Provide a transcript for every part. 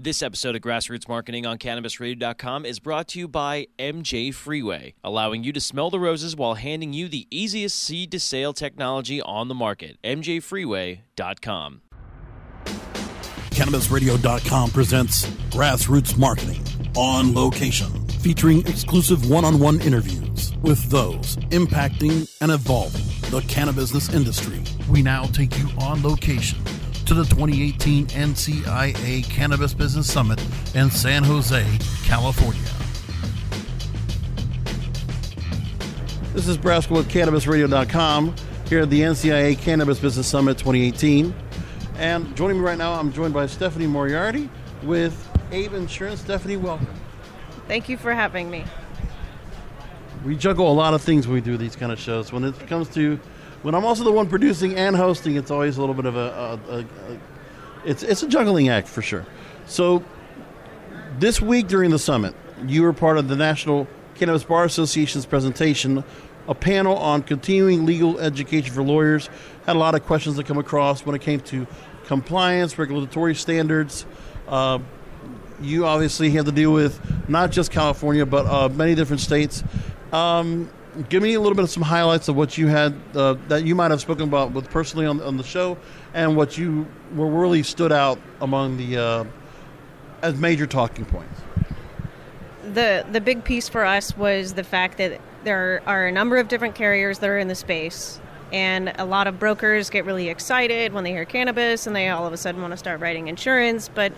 This episode of Grassroots Marketing on CannabisRadio.com is brought to you by MJ Freeway, allowing you to smell the roses while handing you the easiest seed to sale technology on the market. MJFreeway.com. CannabisRadio.com presents Grassroots Marketing on location, featuring exclusive one on one interviews with those impacting and evolving the cannabis industry. We now take you on location to the 2018 NCIA Cannabis Business Summit in San Jose, California. This is Brasco with CannabisRadio.com here at the NCIA Cannabis Business Summit 2018. And joining me right now, I'm joined by Stephanie Moriarty with Abe Insurance. Stephanie, welcome. Thank you for having me. We juggle a lot of things when we do these kind of shows. When it comes to when I'm also the one producing and hosting, it's always a little bit of a, a, a, a it's it's a juggling act for sure. So this week during the summit, you were part of the National Cannabis Bar Association's presentation, a panel on continuing legal education for lawyers. Had a lot of questions that come across when it came to compliance, regulatory standards. Uh, you obviously have to deal with not just California, but uh, many different states. Um, give me a little bit of some highlights of what you had uh, that you might have spoken about with personally on, on the show, and what you were really stood out among the uh, as major talking points. The the big piece for us was the fact that there are a number of different carriers that are in the space, and a lot of brokers get really excited when they hear cannabis, and they all of a sudden want to start writing insurance, but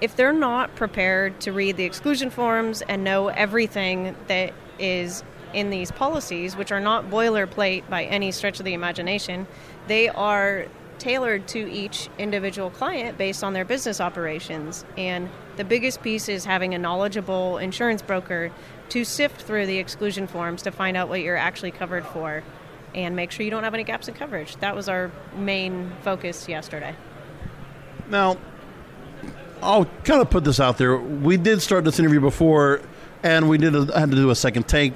if they're not prepared to read the exclusion forms and know everything that is in these policies, which are not boilerplate by any stretch of the imagination, they are tailored to each individual client based on their business operations. And the biggest piece is having a knowledgeable insurance broker to sift through the exclusion forms to find out what you're actually covered for and make sure you don't have any gaps in coverage. That was our main focus yesterday. Now, I'll kind of put this out there. We did start this interview before and we did a, had to do a second take.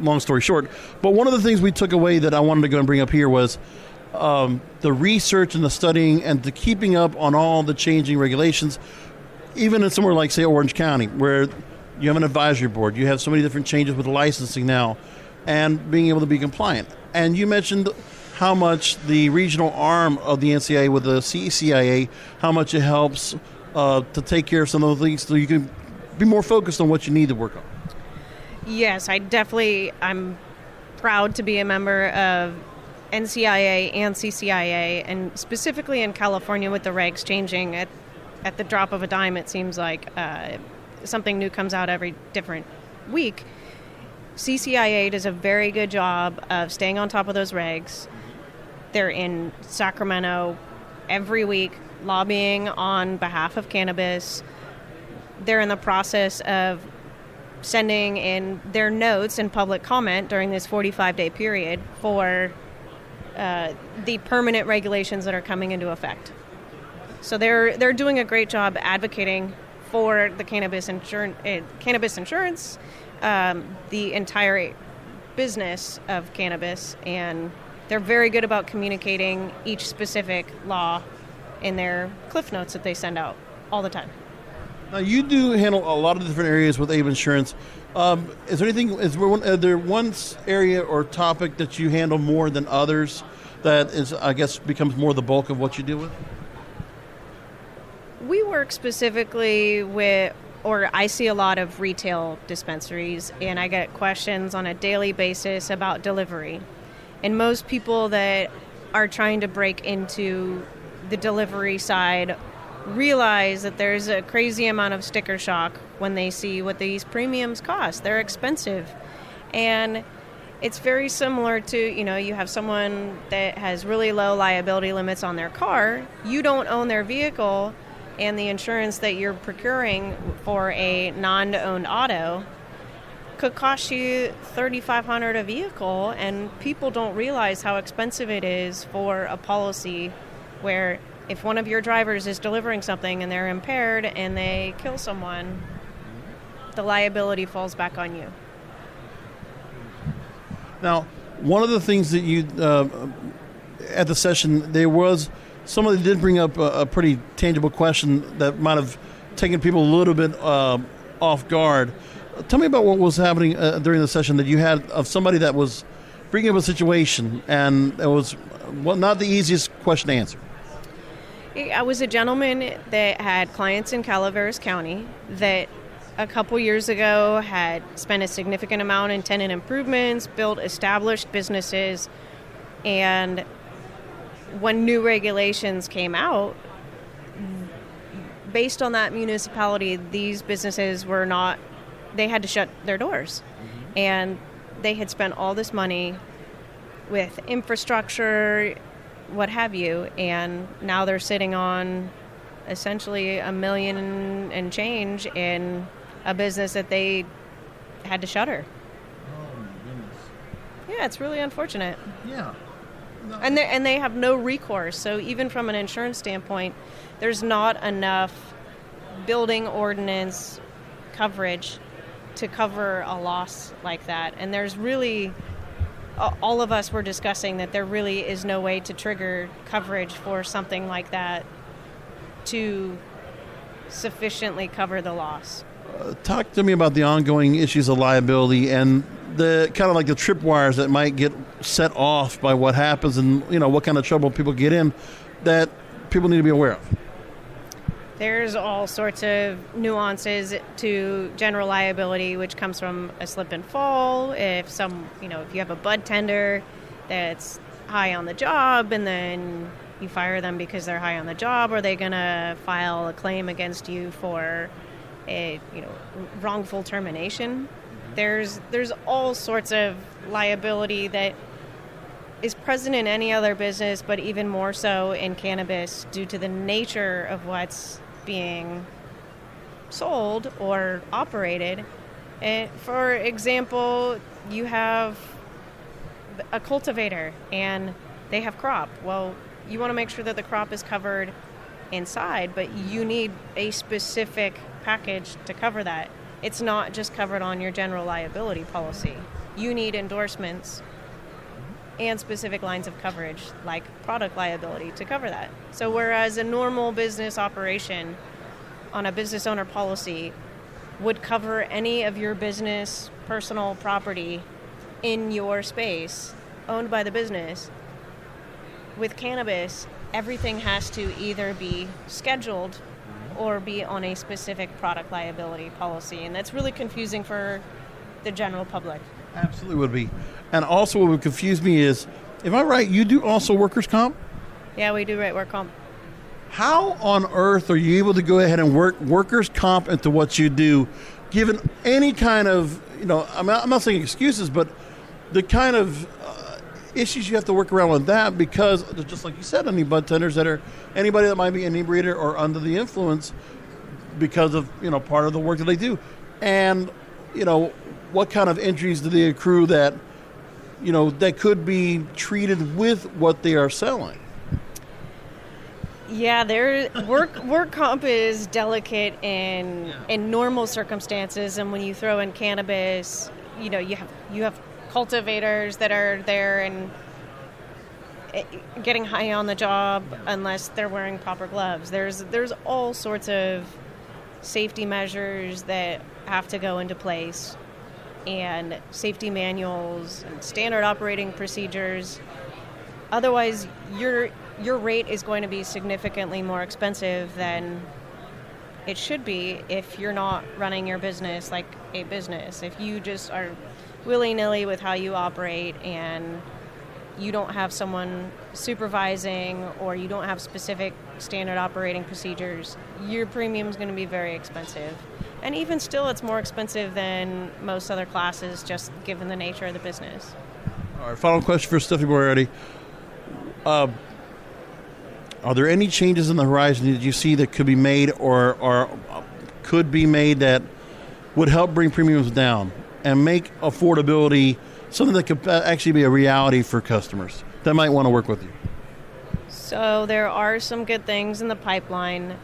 Long story short, but one of the things we took away that I wanted to go and bring up here was um, the research and the studying and the keeping up on all the changing regulations, even in somewhere like say Orange County, where you have an advisory board, you have so many different changes with licensing now, and being able to be compliant. And you mentioned how much the regional arm of the NCIA with the CCIA, how much it helps uh, to take care of some of the things so you can be more focused on what you need to work on. Yes, I definitely I'm proud to be a member of NCIA and CCIA, and specifically in California with the regs changing at at the drop of a dime. It seems like uh, something new comes out every different week. CCIA does a very good job of staying on top of those regs. They're in Sacramento every week lobbying on behalf of cannabis they're in the process of sending in their notes and public comment during this 45 day period for uh, the permanent regulations that are coming into effect. So they're they're doing a great job advocating for the cannabis insurance, uh, cannabis insurance, um, the entire business of cannabis, and they're very good about communicating each specific law in their cliff notes that they send out all the time. Now you do handle a lot of different areas with Abe Insurance. Um, is there anything? Is there one, there one area or topic that you handle more than others? That is, I guess, becomes more the bulk of what you deal with. We work specifically with, or I see a lot of retail dispensaries, and I get questions on a daily basis about delivery. And most people that are trying to break into the delivery side realize that there's a crazy amount of sticker shock when they see what these premiums cost. They're expensive. And it's very similar to, you know, you have someone that has really low liability limits on their car, you don't own their vehicle, and the insurance that you're procuring for a non-owned auto could cost you 3500 a vehicle and people don't realize how expensive it is for a policy where if one of your drivers is delivering something and they're impaired and they kill someone, the liability falls back on you. Now, one of the things that you uh, at the session there was somebody did bring up a, a, pretty tangible question that might have taken people a little bit uh, off guard. Tell me about what was happening uh, during the session that you had of somebody that was bringing up a situation and it was well, not the easiest question to answer. I was a gentleman that had clients in Calaveras County that a couple years ago had spent a significant amount in tenant improvements, built established businesses, and when new regulations came out, based on that municipality, these businesses were not, they had to shut their doors. Mm-hmm. And they had spent all this money with infrastructure, what have you, and now they're sitting on essentially a million and change in a business that they had to shutter. Oh my goodness. Yeah, it's really unfortunate. Yeah. No. And they and they have no recourse. So even from an insurance standpoint, there's not enough building ordinance coverage to cover a loss like that. And there's really all of us were discussing that there really is no way to trigger coverage for something like that to sufficiently cover the loss. Uh, talk to me about the ongoing issues of liability and the kind of like the tripwires that might get set off by what happens and you know what kind of trouble people get in that people need to be aware of. There's all sorts of nuances to general liability, which comes from a slip and fall. If some, you know, if you have a bud tender that's high on the job and then you fire them because they're high on the job, are they going to file a claim against you for a, you know, wrongful termination? Mm-hmm. There's there's all sorts of liability that is present in any other business, but even more so in cannabis due to the nature of what's being sold or operated. And for example, you have a cultivator and they have crop. Well, you want to make sure that the crop is covered inside, but you need a specific package to cover that. It's not just covered on your general liability policy. You need endorsements and specific lines of coverage like product liability to cover that. So, whereas a normal business operation on a business owner policy would cover any of your business personal property in your space owned by the business, with cannabis, everything has to either be scheduled or be on a specific product liability policy. And that's really confusing for the general public. Absolutely would be. And also, what would confuse me is, am I right? You do also workers' comp? Yeah, we do write work comp. How on earth are you able to go ahead and work workers' comp into what you do, given any kind of, you know, I'm not, I'm not saying excuses, but the kind of uh, issues you have to work around with that because, just like you said, any bud tenders that are anybody that might be inebriated or under the influence because of, you know, part of the work that they do. And, you know, what kind of injuries do they accrue that you know that could be treated with what they are selling Yeah, there work work comp is delicate in in normal circumstances, and when you throw in cannabis, you know you have you have cultivators that are there and eh, getting high on the job unless they're wearing proper gloves. There's there's all sorts of safety measures that have to go into place and safety manuals and standard operating procedures. Otherwise, your your rate is going to be significantly more expensive than it should be if you're not running your business like a business. If you just are willy nilly with how you operate and you don't have someone supervising or you don't have specific standard operating procedures, your premium is going to be very expensive. And even still, it's more expensive than most other classes just given the nature of the business. All right, final question for Stephanie Moriarty. Uh, are there any changes in the horizon that you see that could be made or, or could be made that would help bring premiums down and make affordability something that could actually be a reality for customers that might want to work with you? So there are some good things in the pipeline.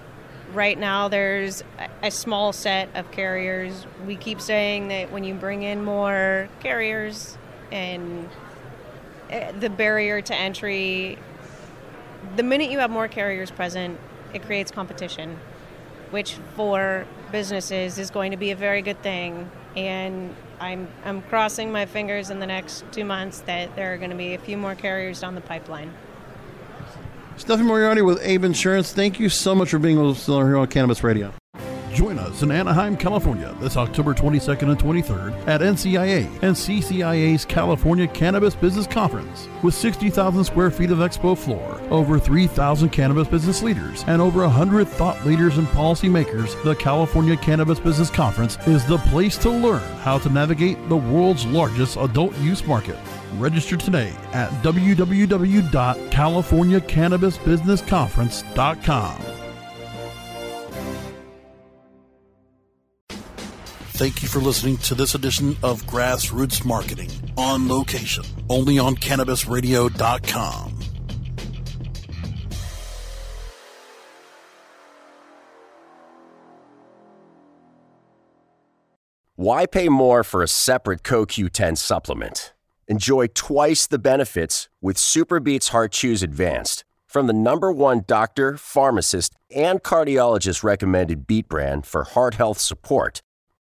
Right now, there's a small set of carriers. We keep saying that when you bring in more carriers and eh, the barrier to entry the minute you have more carriers present, it creates competition, which for businesses is going to be a very good thing. And I'm, I'm crossing my fingers in the next two months that there are going to be a few more carriers down the pipeline. Stephanie Moriarty with Abe Insurance, thank you so much for being with us here on Cannabis Radio. Join us in Anaheim, California this October 22nd and 23rd at NCIA and CCIA's California Cannabis Business Conference. With 60,000 square feet of expo floor, over 3,000 cannabis business leaders, and over 100 thought leaders and policymakers, the California Cannabis Business Conference is the place to learn how to navigate the world's largest adult use market. Register today at www.californiacannabisbusinessconference.com. Thank you for listening to this edition of Grassroots Marketing on location, only on CannabisRadio.com. Why pay more for a separate CoQ10 supplement? Enjoy twice the benefits with SuperBeets Heart Chews Advanced from the number one doctor, pharmacist, and cardiologist recommended beet brand for heart health support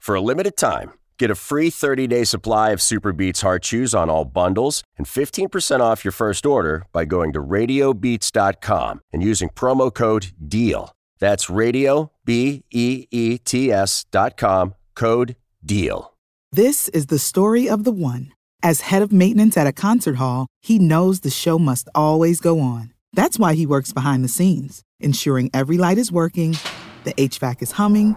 For a limited time, get a free 30-day supply of SuperBeets Heart Chews on all bundles and 15% off your first order by going to radiobeets.com and using promo code DEAL. That's radio, B-E-E-T-S dot com, code DEAL. This is the story of the one. As head of maintenance at a concert hall, he knows the show must always go on. That's why he works behind the scenes, ensuring every light is working, the HVAC is humming,